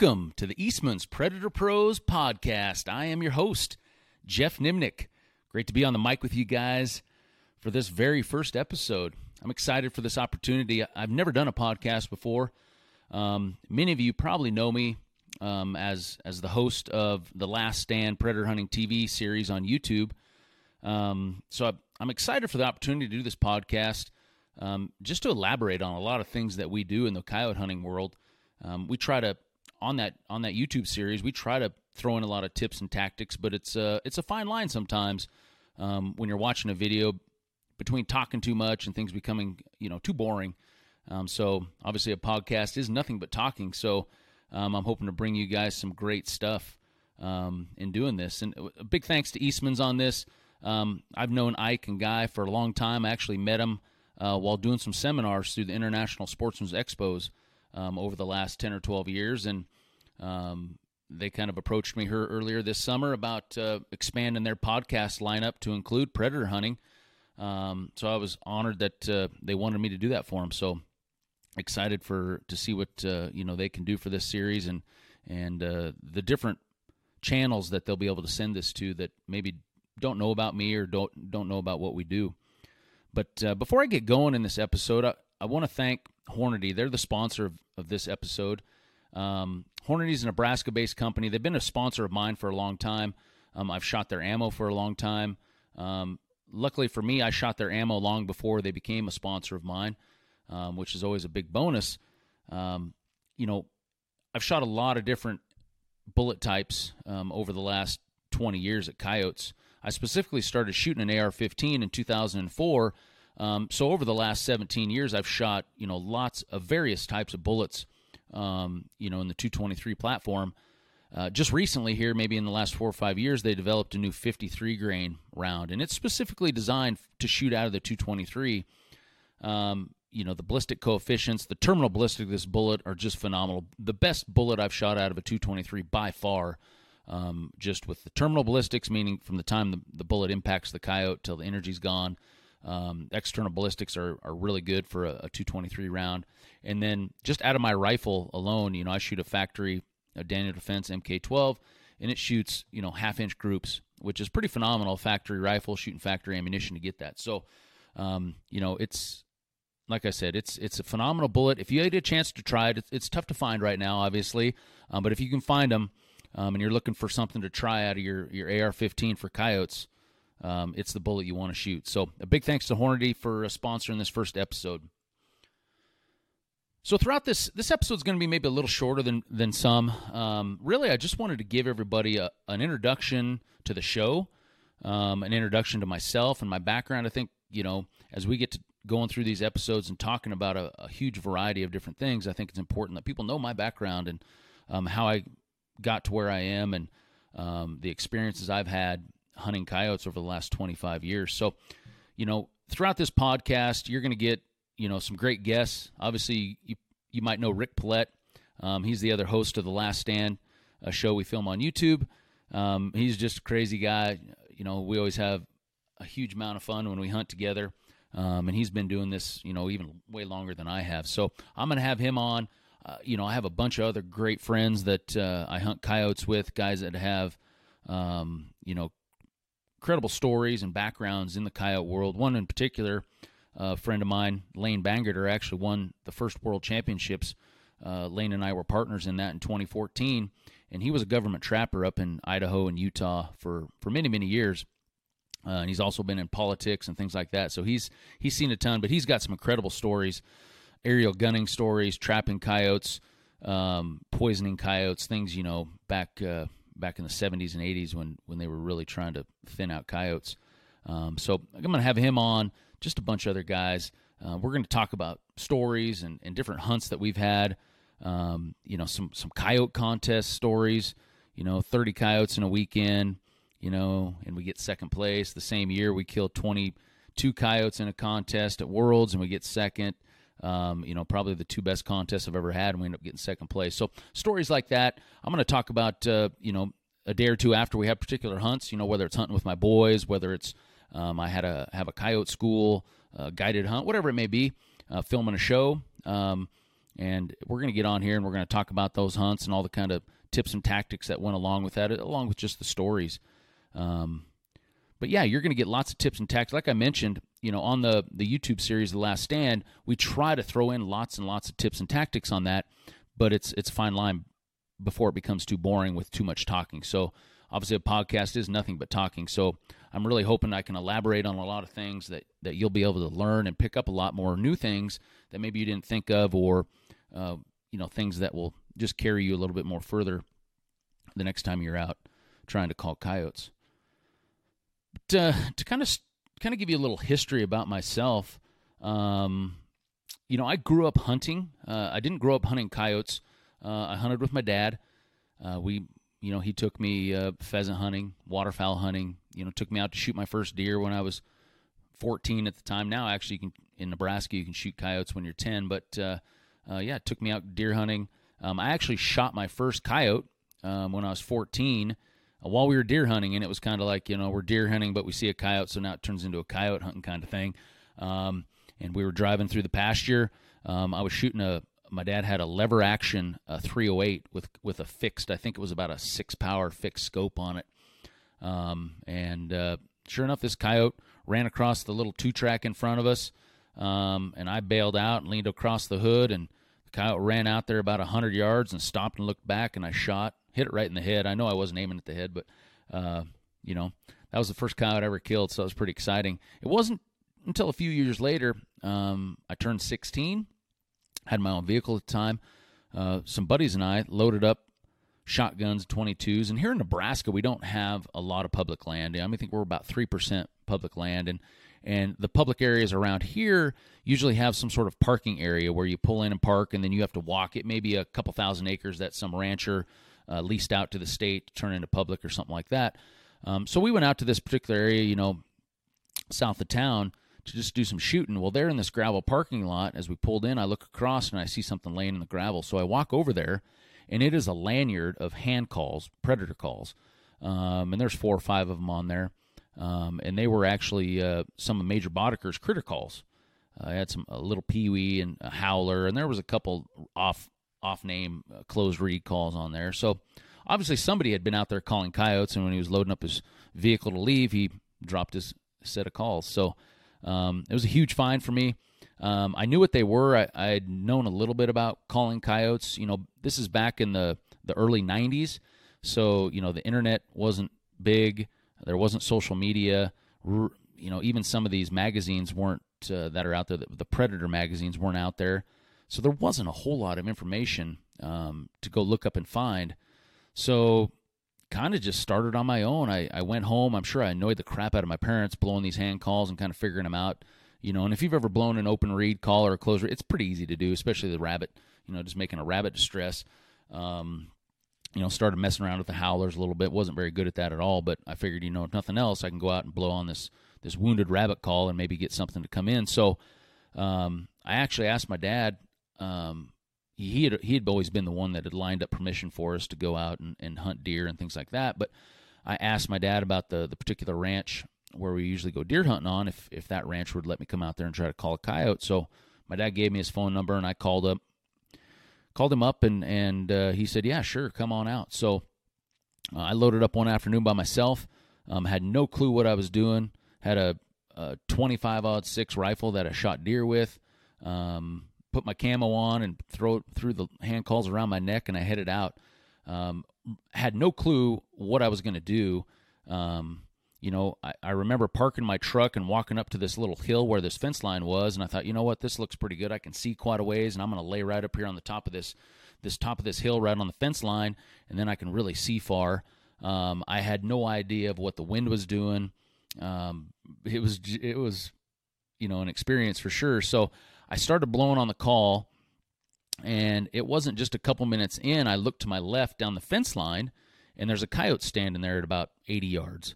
welcome to the Eastman's Predator Pros podcast. I am your host, Geoff Nemnich. Great to be on the mic with you guys for this very first episode. I'm excited for this opportunity. I've never done a podcast before. Um, many of you probably know me um, as as the host of the Last Stand Predator Hunting TV series on YouTube. Um, so I, I'm excited for the opportunity to do this podcast, um, just to elaborate on a lot of things that we do in the coyote hunting world. Um, we try to on that on that YouTube series, we try to throw in a lot of tips and tactics, but it's a it's a fine line sometimes um, when you're watching a video between talking too much and things becoming you know too boring. Um, so obviously, a podcast is nothing but talking. So um, I'm hoping to bring you guys some great stuff um, in doing this. And a big thanks to Eastman's on this. Um, I've known Ike and Guy for a long time. I actually met them uh, while doing some seminars through the International Sportsman's Expos um, over the last 10 or 12 years. And um, they kind of approached me here earlier this summer about uh, expanding their podcast lineup to include predator hunting. Um, so I was honored that uh, they wanted me to do that for them. So excited for to see what uh, you know they can do for this series and and uh, the different channels that they'll be able to send this to that maybe don't know about me or don't don't know about what we do. But uh, before I get going in this episode, I, I want to thank Hornady. They're the sponsor of, of this episode. Um, Hornady is a Nebraska based company. They've been a sponsor of mine for a long time. Um, I've shot their ammo for a long time. Um, luckily for me, I shot their ammo long before they became a sponsor of mine, um, which is always a big bonus. Um, you know, I've shot a lot of different bullet types um, over the last 20 years at Coyotes. I specifically started shooting an AR-15 in 2004 um, so over the last 17 years, I've shot you know lots of various types of bullets. Um, you know, in the 223 platform. Uh, just recently, here, maybe in the last four or five years, they developed a new 53 grain round, and it's specifically designed to shoot out of the 223. Um, you know, the ballistic coefficients, the terminal ballistic of this bullet are just phenomenal. The best bullet I've shot out of a 223 by far. Um, just with the terminal ballistics, meaning from the time the, the bullet impacts the coyote till the energy's gone, um, external ballistics are, are really good for a, a, 223 round. And then just out of my rifle alone, you know, I shoot a factory, a Daniel Defense MK12, and it shoots, you know, half inch groups, which is pretty phenomenal. Factory rifle, shooting factory ammunition to get that. So, um, you know, it's like I said, it's it's a phenomenal bullet. If you had a chance to try it, it's, it's tough to find right now, obviously, um, but if you can find them um, and you're looking for something to try out of your your AR-15 for coyotes, um, it's the bullet you want to shoot. So a big thanks to Hornady for uh, sponsoring this first episode. So throughout this this episode is going to be maybe a little shorter than than some. Um, really, I just wanted to give everybody a, an introduction to the show, um, an introduction to myself and my background. I think you know as we get to going through these episodes and talking about a, a huge variety of different things, I think it's important that people know my background and um, how I got to where I am and um, the experiences I've had hunting coyotes over the last 25 years. So, you know, throughout this podcast, you're going to get, you know, some great guests. Obviously, you, you might know Rick Paulette. Um, he's the other host of The Last Stand, a show we film on YouTube. Um, he's just a crazy guy. You know, we always have a huge amount of fun when we hunt together. Um, and he's been doing this, you know, even way longer than I have. So I'm going to have him on. Uh, you know, I have a bunch of other great friends that uh, I hunt coyotes with, guys that have, um, you know, incredible stories and backgrounds in the coyote world. One in particular, a friend of mine, Lane Bangerter, actually won the first world championships. Uh, Lane and I were partners in that in 2014, and he was a government trapper up in Idaho and Utah for, for many, many years. Uh, and he's also been in politics and things like that. So he's he's seen a ton, but he's got some incredible stories, aerial gunning stories, trapping coyotes, um, poisoning coyotes, things you know back uh, back in the 70s and 80s when when they were really trying to thin out coyotes. Um, so I'm going to have him on, just a bunch of other guys. Uh, we're going to talk about stories and, and different hunts that we've had. Um, you know, some some coyote contest stories. You know, 30 coyotes in a weekend. You know, and we get second place. The same year, we killed 22 coyotes in a contest at Worlds, and we get second. Um, you know, probably the two best contests I've ever had, and we end up getting second place. So stories like that. I'm going to talk about, uh, you know, a day or two after we have particular hunts. You know, whether it's hunting with my boys, whether it's um, I had a have a coyote school, uh, guided hunt, whatever it may be, uh, filming a show. Um, and we're going to get on here and we're going to talk about those hunts and all the kind of tips and tactics that went along with that, along with just the stories. Um, but yeah, you're going to get lots of tips and tactics. Like I mentioned, you know, on the the YouTube series, The Last Stand, we try to throw in lots and lots of tips and tactics on that, but it's it's fine line before it becomes too boring with too much talking. So obviously, a podcast is nothing but talking. So I'm really hoping I can elaborate on a lot of things that that you'll be able to learn and pick up a lot more new things that maybe you didn't think of, or uh, you know, things that will just carry you a little bit more further the next time you're out trying to call coyotes. Uh, to kind of kind of give you a little history about myself, um, you know, I grew up hunting. Uh, I didn't grow up hunting coyotes. Uh, I hunted with my dad. Uh, we, you know, he took me uh, pheasant hunting, waterfowl hunting. You know, took me out to shoot my first deer when I was 14 at the time. Now, actually, can in Nebraska you can shoot coyotes when you're 10. But uh, uh, yeah, took me out deer hunting. Um, I actually shot my first coyote um, when I was 14 uh, while we were deer hunting, and it was kind of like you know we're deer hunting, but we see a coyote, so now it turns into a coyote hunting kind of thing. Um, and we were driving through the pasture. Um, I was shooting a. My dad had a lever action a 308 with with a fixed. I think it was about a six power fixed scope on it. Um, and uh, sure enough, this coyote ran across the little two track in front of us. Um, and I bailed out and leaned across the hood, and the coyote ran out there about hundred yards and stopped and looked back, and I shot, hit it right in the head. I know I wasn't aiming at the head, but uh, you know that was the first cow I'd ever killed, so it was pretty exciting. It wasn't until a few years later um, I turned 16, had my own vehicle at the time. Uh, some buddies and I loaded up shotguns, 22s, and here in Nebraska we don't have a lot of public land. I, mean, I think we're about three percent public land, and and the public areas around here usually have some sort of parking area where you pull in and park, and then you have to walk. It may be a couple thousand acres that some rancher uh, leased out to the state to turn into public or something like that. Um, so we went out to this particular area, you know, south of town to just do some shooting. Well, there in this gravel parking lot, as we pulled in, I look across and I see something laying in the gravel. So I walk over there, and it is a lanyard of hand calls, predator calls. Um, and there's four or five of them on there um, and they were actually uh, some of Major Boddicker's critter calls. Uh, I had some a little peewee and a howler, and there was a couple off off name uh, closed reed calls on there. So obviously somebody had been out there calling coyotes, and when he was loading up his vehicle to leave, he dropped his set of calls. So um, it was a huge find for me. Um, I knew what they were. I, had known a little bit about calling coyotes. You know, this is back in the the early '90s, so you know the internet wasn't big. There wasn't social media. You know, even some of these magazines weren't uh, that are out there. The, Predator magazines weren't out there, so there wasn't a whole lot of information um, to go look up and find. So, kind of just started on my own. I, I went home. I'm sure I annoyed the crap out of my parents blowing these hand calls and kind of figuring them out. You know, and if you've ever blown an open reed call or a closed reed, it's pretty easy to do, especially the rabbit. You know, just making a rabbit distress. Um, you know, started messing around with the howlers a little bit. wasn't very good at that at all, but I figured, you know, if nothing else, I can go out and blow on this this wounded rabbit call and maybe get something to come in. So um, I actually asked my dad. Um, he had he had always been the one that had lined up permission for us to go out and, and hunt deer and things like that. But I asked my dad about the the particular ranch where we usually go deer hunting on if if that ranch would let me come out there and try to call a coyote. So my dad gave me his phone number and I called up called him up and and uh, he said, "Yeah, sure, come on out." So uh, I loaded up one afternoon by myself. Um, had no clue what I was doing. Had a, a 25 odd six rifle that I shot deer with. Um, put my camo on and throw threw the hand calls around my neck, and I headed out. Um, had no clue what I was going to do. Um, you know, I, I, remember parking my truck and walking up to this little hill where this fence line was, and I thought, you know what, this looks pretty good. I can see quite a ways, and I'm going to lay right up here on the top of this this top of this hill, right on the fence line, and then I can really see far. Um, I had no idea of what the wind was doing. Um, it was it was, you know, an experience for sure. So I started blowing on the call, and it wasn't just a couple minutes in. I looked to my left down the fence line, and there's a coyote standing there at about 80 yards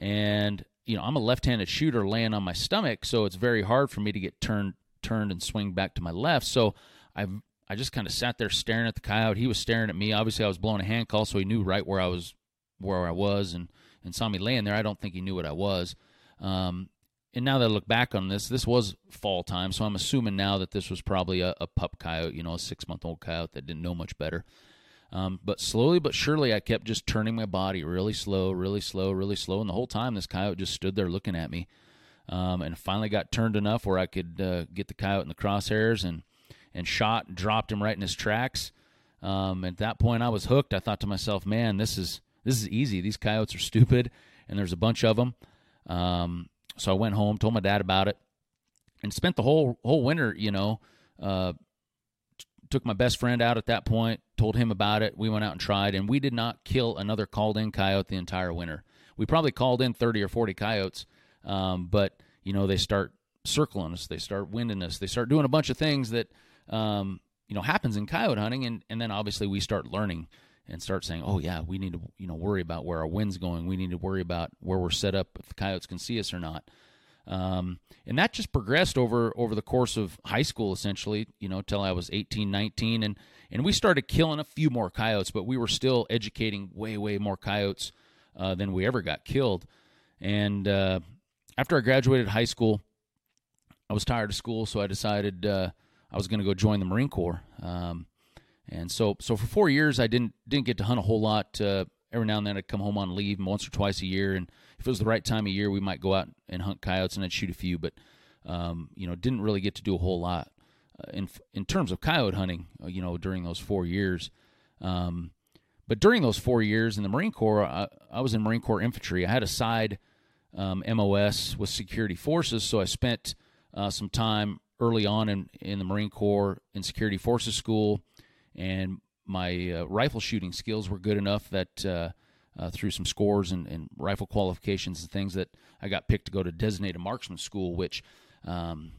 and you know I'm a left-handed shooter laying on my stomach, so it's very hard for me to get turned turned and swing back to my left. So I I just kind of sat there staring at the coyote. He was staring at me. Obviously, I was blowing a hand call, so he knew right where I was where I was and and saw me laying there. I don't think he knew what I was. Um, and now that I look back on this, this was fall time, so I'm assuming now that this was probably a, a pup coyote, you know, a six month old coyote that didn't know much better. Um, but slowly but surely, I kept just turning my body really slow, really slow, really slow, and the whole time this coyote just stood there looking at me. Um, and finally got turned enough where I could uh, get the coyote in the crosshairs and and shot, and dropped him right in his tracks. Um, at that point, I was hooked. I thought to myself, "Man, this is this is easy. These coyotes are stupid, and there's a bunch of them." Um, so I went home, told my dad about it, and spent the whole whole winter. You know, uh, t- took my best friend out at that point, told him about it. We went out and tried, and we did not kill another called in coyote the entire winter. We probably called in thirty or forty coyotes, um, but you know they start circling us, they start winding us, they start doing a bunch of things that um, you know happens in coyote hunting, and and then obviously we start learning and start saying, oh yeah, we need to you know worry about where our wind's going. We need to worry about where we're set up if the coyotes can see us or not. Um, and that just progressed over over the course of high school, essentially, you know, till I was 18, 19, and and we started killing a few more coyotes, but we were still educating way, way more coyotes uh, than we ever got killed. And uh, after I graduated high school, I was tired of school, so I decided uh, I was going to go join the Marine Corps. Um, and so, so for four years, I didn't didn't get to hunt a whole lot. Uh, every now and then, I'd come home on leave once or twice a year, and if it was the right time of year, we might go out and hunt coyotes, and I'd shoot a few. But um, you know, didn't really get to do a whole lot uh, in in terms of coyote hunting. Uh, you know, during those four years. Um, but during those four years in the Marine Corps, I, I was in Marine Corps infantry. I had a side um, MOS with security forces, so I spent uh, some time early on in, in the Marine Corps in security forces school and my uh, rifle shooting skills were good enough that uh, uh, through some scores and, and, rifle qualifications and things that I got picked to go to designated marksman school, which um,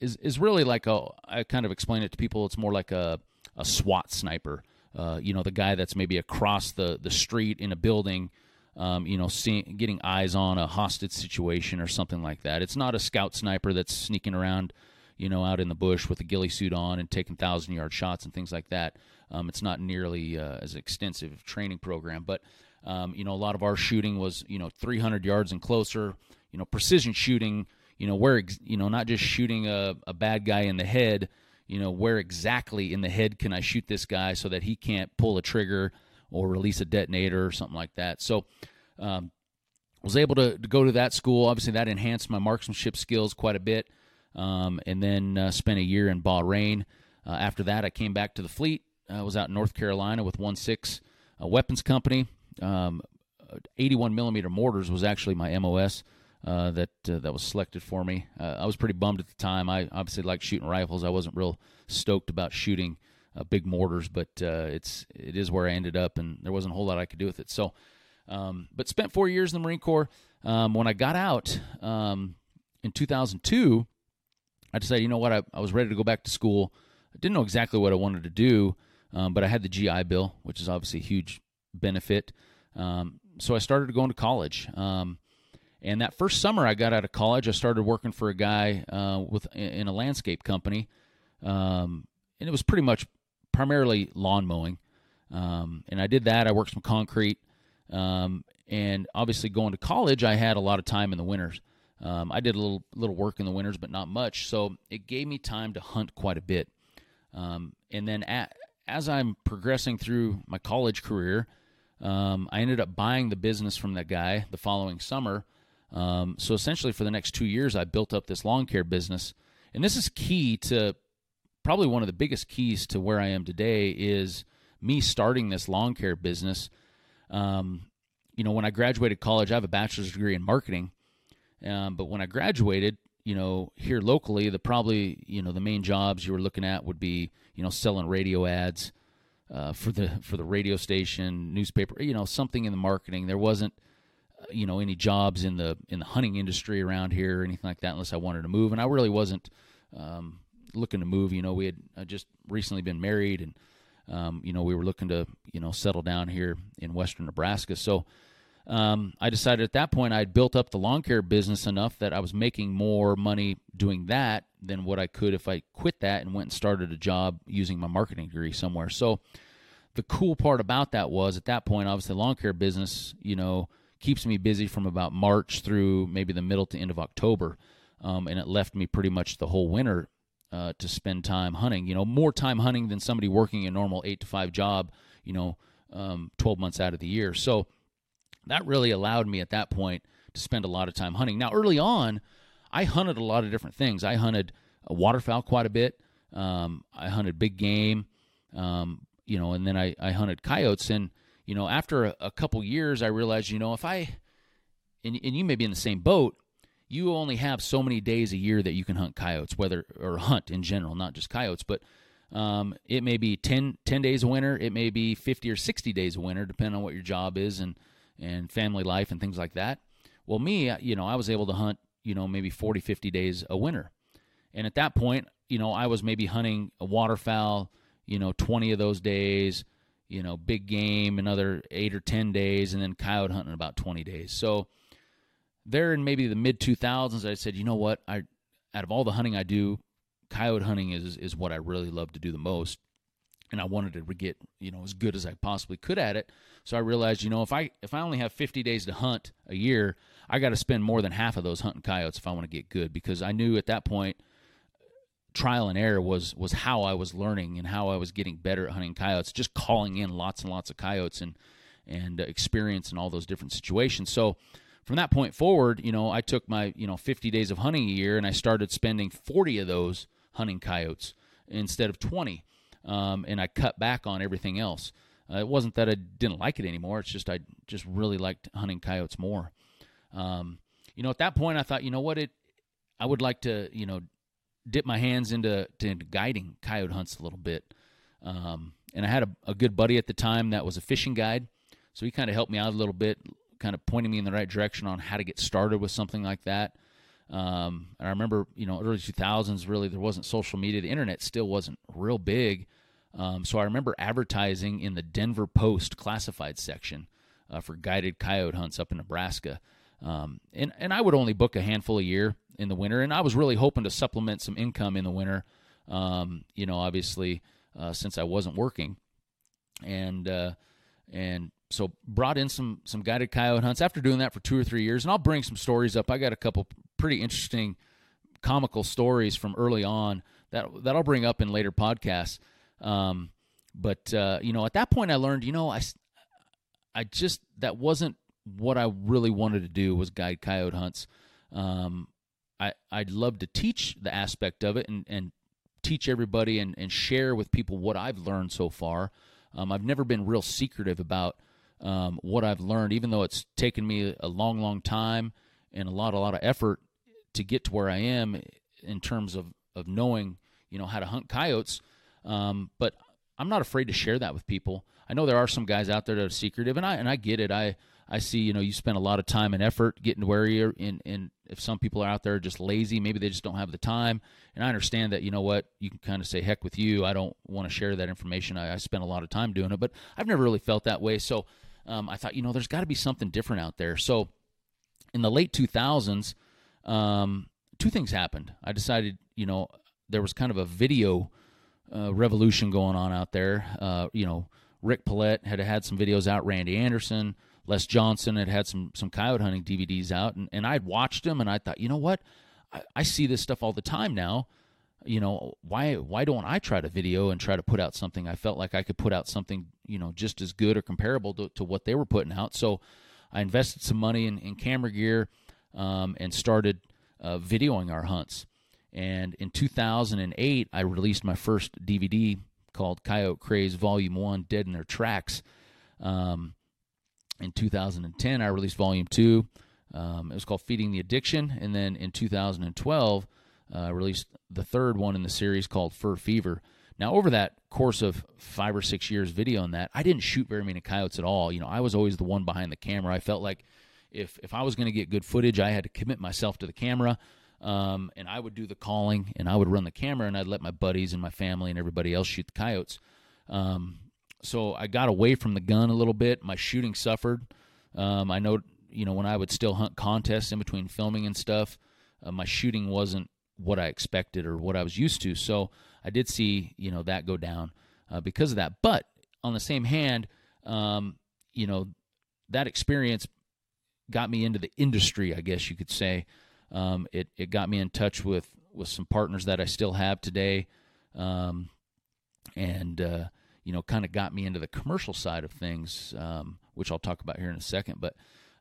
is is really like a I kind of explain it to people. It's more like a a SWAT sniper. Uh, you know, the guy that's maybe across the the street in a building. Um, you know, seeing, getting eyes on a hostage situation or something like that. It's not a scout sniper that's sneaking around you know, out in the bush with a ghillie suit on and taking thousand yard shots and things like that. Um, it's not nearly uh, as extensive training program, but um, you know, a lot of our shooting was you know 300 yards and closer. You know, precision shooting. You know, where you know not just shooting a, a bad guy in the head. You know, where exactly in the head can I shoot this guy so that he can't pull a trigger or release a detonator or something like that. So. Um, was able to, to go to that school. Obviously, that enhanced my marksmanship skills quite a bit um, and then uh, spent a year in Bahrain. Uh, after that, I came back to the fleet. I was out in North Carolina with One Six uh, Weapons Company. Um, 81 millimeter mortars was actually my MOS. Uh, that uh, that was selected for me. Uh, I was pretty bummed at the time. I obviously like shooting rifles. I wasn't real stoked about shooting uh, big mortars, but uh, it's it is where I ended up, and there wasn't a whole lot I could do with it. So, um, but spent four years in the Marine Corps. Um, when I got out um, in 2002, I decided, you know what, I, I was ready to go back to school. I didn't know exactly what I wanted to do, um, but I had the GI Bill, which is obviously a huge benefit. Um, so I started going to college. Um, and that first summer I got out of college, I started working for a guy uh, with in a landscape company, um, and it was pretty much primarily lawn mowing. Um, and I did that. I worked some concrete, um, and obviously going to college, I had a lot of time in the winters. Um, I did a little little work in the winters, but not much. So it gave me time to hunt quite a bit. Um, and then at, as I'm progressing through my college career, um, I ended up buying the business from that guy the following summer. Um, so essentially, for the next two years, I built up this lawn care business, and this is key to probably one of the biggest keys to where I am today is me starting this lawn care business. Um, you know, when I graduated college, I have a bachelor's degree in marketing. Um, but when I graduated, you know, here locally, the probably you know the main jobs you were looking at would be you know selling radio ads uh, for the for the radio station, newspaper, you know, something in the marketing. There wasn't uh, you know any jobs in the in the hunting industry around here or anything like that unless I wanted to move, and I really wasn't um, looking to move. You know, we had uh, just recently been married, and um, you know we were looking to you know settle down here in western Nebraska, so um, I decided at that point I'd built up the lawn care business enough that I was making more money doing that than what I could if I quit that and went and started a job using my marketing degree somewhere. So the cool part about that was at that point, obviously, the lawn care business, you know, keeps me busy from about March through maybe the middle to end of October, um, and it left me pretty much the whole winter uh, to spend time hunting. You know, more time hunting than somebody working a normal eight to five job. You know, um, 12 months out of the year. So that really allowed me at that point to spend a lot of time hunting. Now, early on, I hunted a lot of different things. I hunted waterfowl quite a bit. Um, I hunted big game, um, you know, and then I, I hunted coyotes. And you know, after a, a couple years, I realized, you know, if I and, and you may be in the same boat, you only have so many days a year that you can hunt coyotes, whether or hunt in general, not just coyotes, but um, it may be 10, 10 days of winter, it may be 50 or 60 days of winter, depending on what your job is and, and family life and things like that. Well, me, uh, you know, I was able to hunt, you know, maybe 40, 50 days a winter. And at that point, you know, I was maybe hunting a waterfowl, you know, 20 of those days, you know, big game another eight or 10 days, and then coyote hunting about 20 days. So there in maybe the mid 2000s, I said, you know what? I, out of all the hunting I do, coyote hunting is, is what I really love to do the most. And I wanted to get, you know, as good as I possibly could at it. So I realized, you know, if I if I only have 50 days to hunt a year, I got to spend more than half of those hunting coyotes if I want to get good because I knew at that point trial and error was was how I was learning and how I was getting better at hunting coyotes. Just calling in lots and lots of coyotes and and uh, experience in all those different situations. So from that point forward, you know, I took my you know 50 days of hunting a year and I started spending 40 of those hunting coyotes instead of 20, um, and I cut back on everything else. Uh, it wasn't that I didn't like it anymore. It's just I just really liked hunting coyotes more. Um, you know, at that point, I thought, you know what, it I would like to, you know, dip my hands into, to, guiding coyote hunts a little bit. Um, and I had a, a, good buddy at the time that was a fishing guide, so he kind of helped me out a little bit, kind of pointing me in the right direction on how to get started with something like that. Um, and I remember, you know, early 2000s, really, there wasn't social media. The internet still wasn't real big. Um, so I remember advertising in the Denver Post classified section uh, for guided coyote hunts up in Nebraska. Um, and, and I would only book a handful a year in the winter. And I was really hoping to supplement some income in the winter, um, you know, obviously, uh, since I wasn't working. And, uh, and so brought in some some guided coyote hunts after doing that for two or three years and i'll bring some stories up i got a couple pretty interesting comical stories from early on that that i'll bring up in later podcasts. Um, but uh, you know at that point i learned you know i i just that wasn't what i really wanted to do was guide coyote hunts. Um, i i'd love to teach the aspect of it and and teach everybody and, and share with people what i've learned so far. Um, i've never been real secretive about um, what I've learned, even though it's taken me a long, long time and a lot, a lot of effort to get to where I am in terms of, of knowing, you know, how to hunt coyotes. Um, but I'm not afraid to share that with people. I know there are some guys out there that are secretive, and I and I get it. I I see, you know, you spend a lot of time and effort getting to where you're in. And if some people are out there just lazy, maybe they just don't have the time. And I understand that, you know what, you can kind of say, heck with you. I don't want to share that information. I, I spend a lot of time doing it, but I've never really felt that way. So um, I thought, you know, there's got to be something different out there. So in the late 2000s, um, two things happened. I decided, you know, there was kind of a video uh, revolution going on out there. Uh, you know, Rick Paulette had had some videos out, Randy Anderson, Les Johnson had had some some coyote hunting DVDs out, and, and I'd watched them, and I thought, you know what, I, I see this stuff all the time now you know why why don't i try to video and try to put out something i felt like i could put out something you know just as good or comparable to, to what they were putting out so i invested some money in, in camera gear um, and started uh, videoing our hunts and in 2008 i released my first dvd called coyote craze volume 1 dead in their tracks um, in 2010 i released volume 2 um, it was called feeding the addiction and then in 2012 uh, released the third one in the series called Fur Fever. Now, over that course of five or six years videoing that, I didn't shoot very many coyotes at all. You know, I was always the one behind the camera. I felt like if if I was going to get good footage, I had to commit myself to the camera, um, and I would do the calling, and I would run the camera, and I'd let my buddies and my family and everybody else shoot the coyotes. Um, so I got away from the gun a little bit. My shooting suffered. Um, I know, you know, when I would still hunt contests in between filming and stuff, uh, my shooting wasn't what I expected or what I was used to. So I did see you know that go down uh, because of that. But on the same hand, um, you know that experience got me into the industry, I guess you could say. Um, it it got me in touch with with some partners that I still have today, um, and uh, you know, kind of got me into the commercial side of things, um, which I'll talk about here in a second. But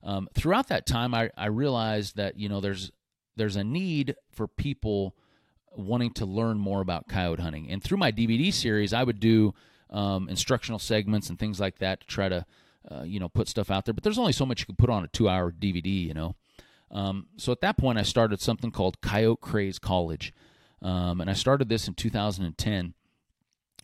um, throughout that time, I, I realized that you know there's there's a need for people wanting to learn more about coyote hunting, and through my DVD series, I would do um, instructional segments and things like that to try to uh, you know put stuff out there. But there's only so much you can put on a two hour DVD, you know. Um, so at that point, I started something called Coyote Craze College, um, and I started this in 2010.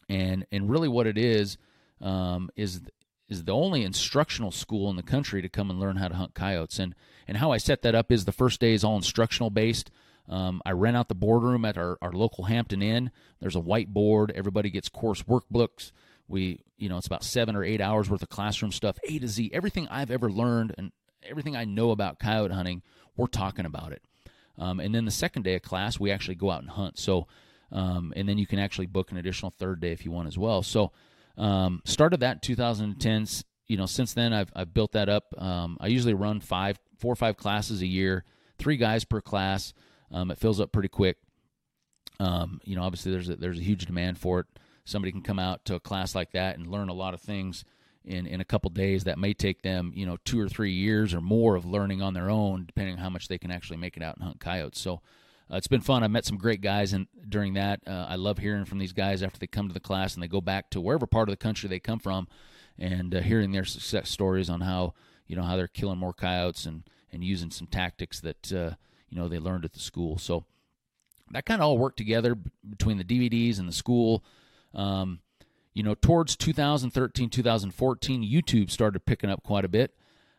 And and really, what it is um, is is the only instructional school in the country to come and learn how to hunt coyotes. And and how I set that up is the first day is all instructional based. Um, I rent out the boardroom at our, our local Hampton Inn. There's a whiteboard. Everybody gets course workbooks. We, you know, it's about seven or eight hours worth of classroom stuff, A to Z. Everything I've ever learned and everything I know about coyote hunting, we're talking about it. Um, and then the second day of class, we actually go out and hunt. So, um, and then you can actually book an additional third day if you want as well. So, um, started that in 2010. You know, since then I've I've built that up. Um, I usually run five, four or five classes a year, three guys per class. Um, it fills up pretty quick. Um, you know, obviously there's a, there's a huge demand for it. Somebody can come out to a class like that and learn a lot of things in in a couple days that may take them you know two or three years or more of learning on their own, depending on how much they can actually make it out and hunt coyotes. So. Uh, it's been fun. I met some great guys, and during that, uh, I love hearing from these guys after they come to the class and they go back to wherever part of the country they come from, and uh, hearing their success stories on how you know how they're killing more coyotes and and using some tactics that uh, you know they learned at the school. So that kind of all worked together between the DVDs and the school. Um, you know, towards 2013, 2014, YouTube started picking up quite a bit.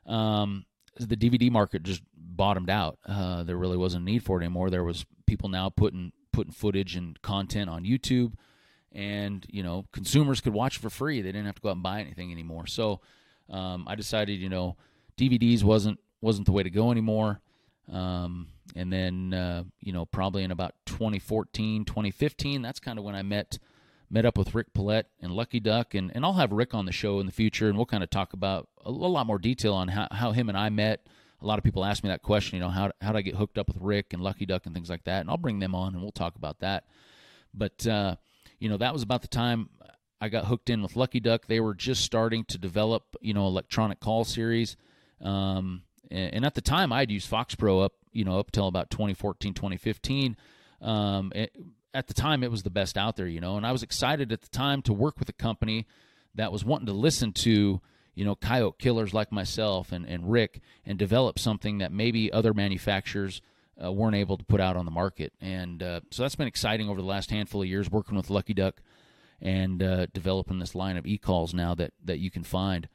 Um, the DVD market just bottomed out. Uh, there really wasn't a need for it anymore. There was people now putting putting footage and content on YouTube, and you know, consumers could watch for free. They didn't have to go out and buy anything anymore. So um, I decided, you know, DVDs wasn't wasn't the way to go anymore. Um, and then, uh, you know, probably in about 2014, 2015, that's kind of when I met met up with Rick Paulette and Lucky Duck. And, and I'll have Rick on the show in the future, and we'll kind of talk about a, a lot more detail on how, how him and I met. A lot of people ask me that question, you know, how, how did I get hooked up with Rick and Lucky Duck and things like that? And I'll bring them on and we'll talk about that. But, uh, you know, that was about the time I got hooked in with Lucky Duck. They were just starting to develop, you know, electronic call series. Um, and, at the time I'd used Fox Pro up, you know, up till about 2014, 2015. Um, it, at the time it was the best out there, you know, and I was excited at the time to work with a company that was wanting to listen to, you know, coyote killers like myself and, and Rick and develop something that maybe other manufacturers uh, weren't able to put out on the market. And uh, so that's been exciting over the last handful of years working with Lucky Duck and uh, developing this line of e-calls now that, that you can find.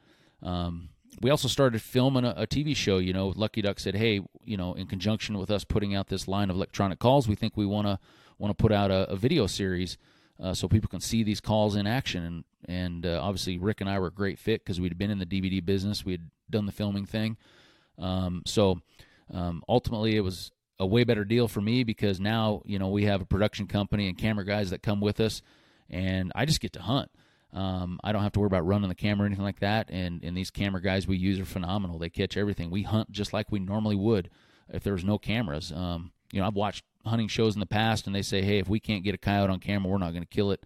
Um, we also started filming a, a, TV show. You know, Lucky Duck said, "Hey, you know, in conjunction with us putting out this line of electronic calls, we think we want to want to put out a, a video series uh, so people can see these calls in action." And and uh, obviously, Rick and I were a great fit because we'd been in the DVD business, we had done the filming thing. Um, so um, ultimately, it was a way better deal for me because now you know we have a production company and camera guys that come with us, and I just get to hunt. Um, I don't have to worry about running the camera or anything like that. And and these camera guys we use are phenomenal. They catch everything. We hunt just like we normally would if there was no cameras. Um, you know, I've watched hunting shows in the past, and they say, hey, if we can't get a coyote on camera, we're not going to kill it.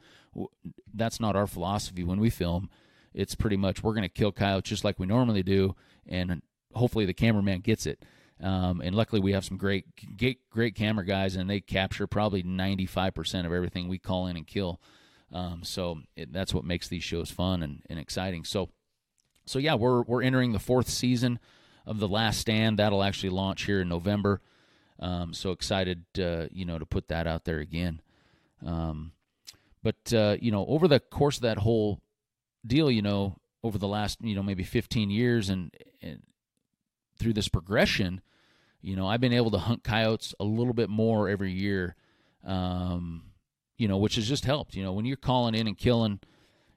That's not our philosophy when we film. It's pretty much we're going to kill coyotes just like we normally do, and hopefully the cameraman gets it. Um, and luckily, we have some great, great, great camera guys, and they capture probably 95% of everything we call in and kill. Um, so it, that's what makes these shows fun and, and exciting. So, so yeah, we're we're entering the fourth season of The Last Stand. That'll actually launch here in November. Um, so excited, uh, you know, to put that out there again. Um, but uh, you know, over the course of that whole deal, you know, over the last you know maybe 15 years and, and through this progression, you know, I've been able to hunt coyotes a little bit more every year. Um, you know, which has just helped. You know, when you're calling in and killing,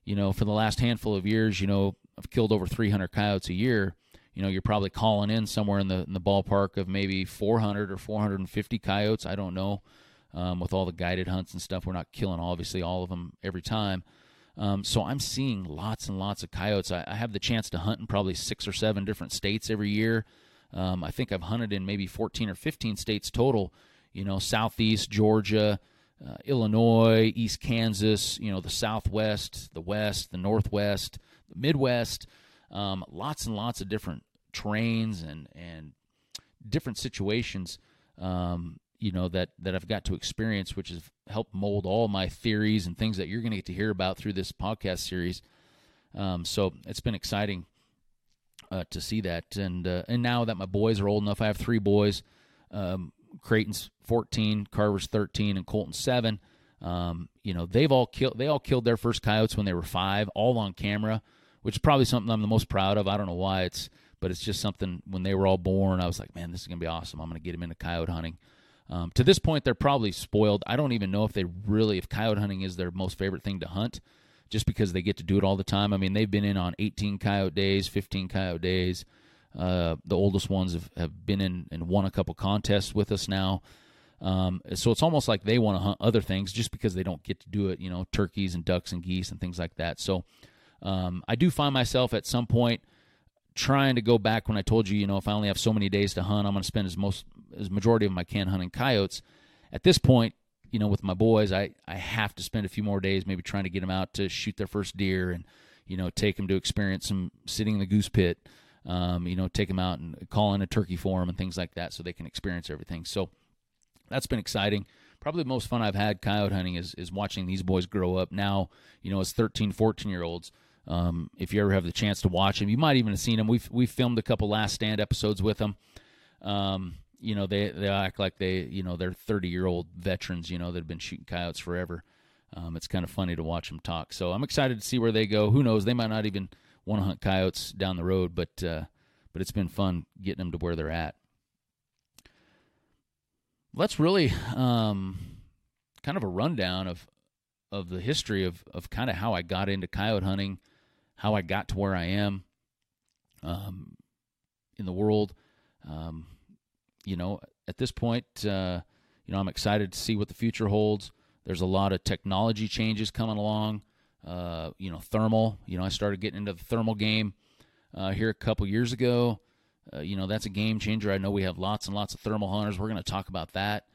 you know, for the last handful of years, you know, I've killed over 300 coyotes a year. You know, you're probably calling in somewhere in the in the ballpark of maybe 400 or 450 coyotes. I don't know. Um, with all the guided hunts and stuff, we're not killing obviously all of them every time. Um, so I'm seeing lots and lots of coyotes. I, I, have the chance to hunt in probably six or seven different states every year. Um, I think I've hunted in maybe 14 or 15 states total. You know, Southeast Georgia, uh, Illinois, East Kansas. You know, the Southwest, the West, the Northwest, the Midwest. Um, lots and lots of different terrains and and different situations. Um, you know that that I've got to experience, which has helped mold all my theories and things that you're going to get to hear about through this podcast series. Um, so it's been exciting uh, to see that, and uh, and now that my boys are old enough, I have three boys. Um, Creighton's 14, Carver's 13, and Colton's seven. Um, you know they've all killed they all killed their first coyotes when they were five, all on camera, which is probably something I'm the most proud of. I don't know why it's, but it's just something when they were all born, I was like, man, this is gonna be awesome. I'm gonna get them into coyote hunting. Um, to this point, they're probably spoiled. I don't even know if they really, if coyote hunting is their most favorite thing to hunt, just because they get to do it all the time. I mean, they've been in on 18 coyote days, 15 coyote days. Uh, the oldest ones have, have been in and won a couple contests with us now. Um, so it's almost like they want to hunt other things just because they don't get to do it, you know, turkeys and ducks and geese and things like that. So um, I do find myself at some point trying to go back when I told you, you know, if I only have so many days to hunt, I'm going to spend as most as majority of my can hunting coyotes. At this point, you know, with my boys, I I have to spend a few more days maybe trying to get them out to shoot their first deer and you know take them to experience some sitting in the goose pit. Um, you know, take them out and call in a turkey for them and things like that, so they can experience everything. So that's been exciting. Probably the most fun I've had coyote hunting is is watching these boys grow up. Now, you know, as 13, 14 year olds. Um, if you ever have the chance to watch them, you might even have seen them. We've we filmed a couple last stand episodes with them. Um, you know they they act like they you know they're 30 year old veterans you know that have been shooting coyotes forever. Um, it's kind of funny to watch them talk. So i'm excited to see where they go. Who knows? They might not even want to hunt coyotes down the road but uh, but it's been fun getting them to where they're at. Let's really um, kind of a rundown of of the history of of kind of how i got into coyote hunting how i got to where i am um, in the world um, you know, at this point, uh, you know, I'm excited to see what the future holds. There's a lot of technology changes coming along. Uh, you know, thermal. You know, I started getting into the thermal game uh, here a couple years ago. Uh, you know, that's a game changer. I know we have lots and lots of thermal hunters. We're going to talk about that.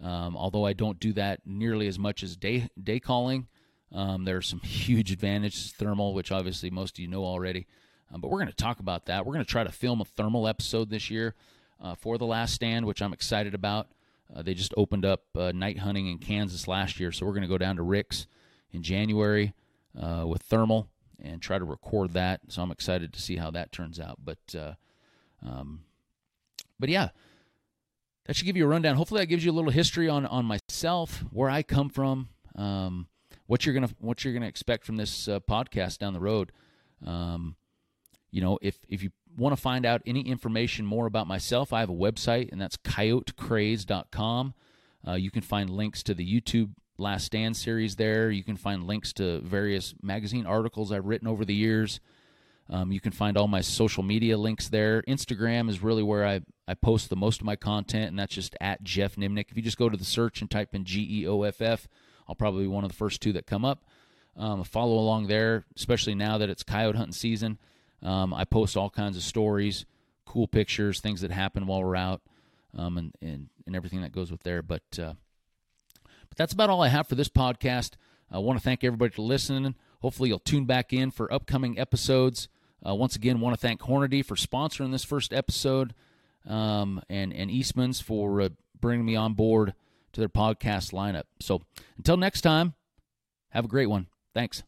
Um, although I don't do that nearly as much as day day calling, um, there are some huge advantages thermal, which obviously most of you know already. Um, but we're going to talk about that. We're going to try to film a thermal episode this year uh, for the last stand, which I'm excited about. Uh, they just opened up uh, night hunting in Kansas last year, so we're going to go down to Rick's in January uh, with thermal and try to record that. So I'm excited to see how that turns out. But uh, um, but yeah, that should give you a rundown. Hopefully, that gives you a little history on on myself, where I come from, um, what you're gonna what you're gonna expect from this uh, podcast down the road. Um, you know, if if you want to find out any information more about myself, I have a website, and that's coyotecraze.com. Uh, you can find links to the YouTube Last Stand series there. You can find links to various magazine articles I've written over the years. Um, you can find all my social media links there. Instagram is really where I, I post the most of my content, and that's just at Geoff Nemnich. If you just go to the search and type in G E O F F, I'll probably be one of the first two that come up. Um, follow along there, especially now that it's coyote hunting season. Um, I post all kinds of stories, cool pictures, things that happen while we're out, um, and, and and everything that goes with there. But uh, but that's about all I have for this podcast. I want to thank everybody for listening. Hopefully, you'll tune back in for upcoming episodes. Uh, once again, want to thank Hornady for sponsoring this first episode, um, and and Eastman's for uh, bringing me on board to their podcast lineup. So until next time, have a great one. Thanks.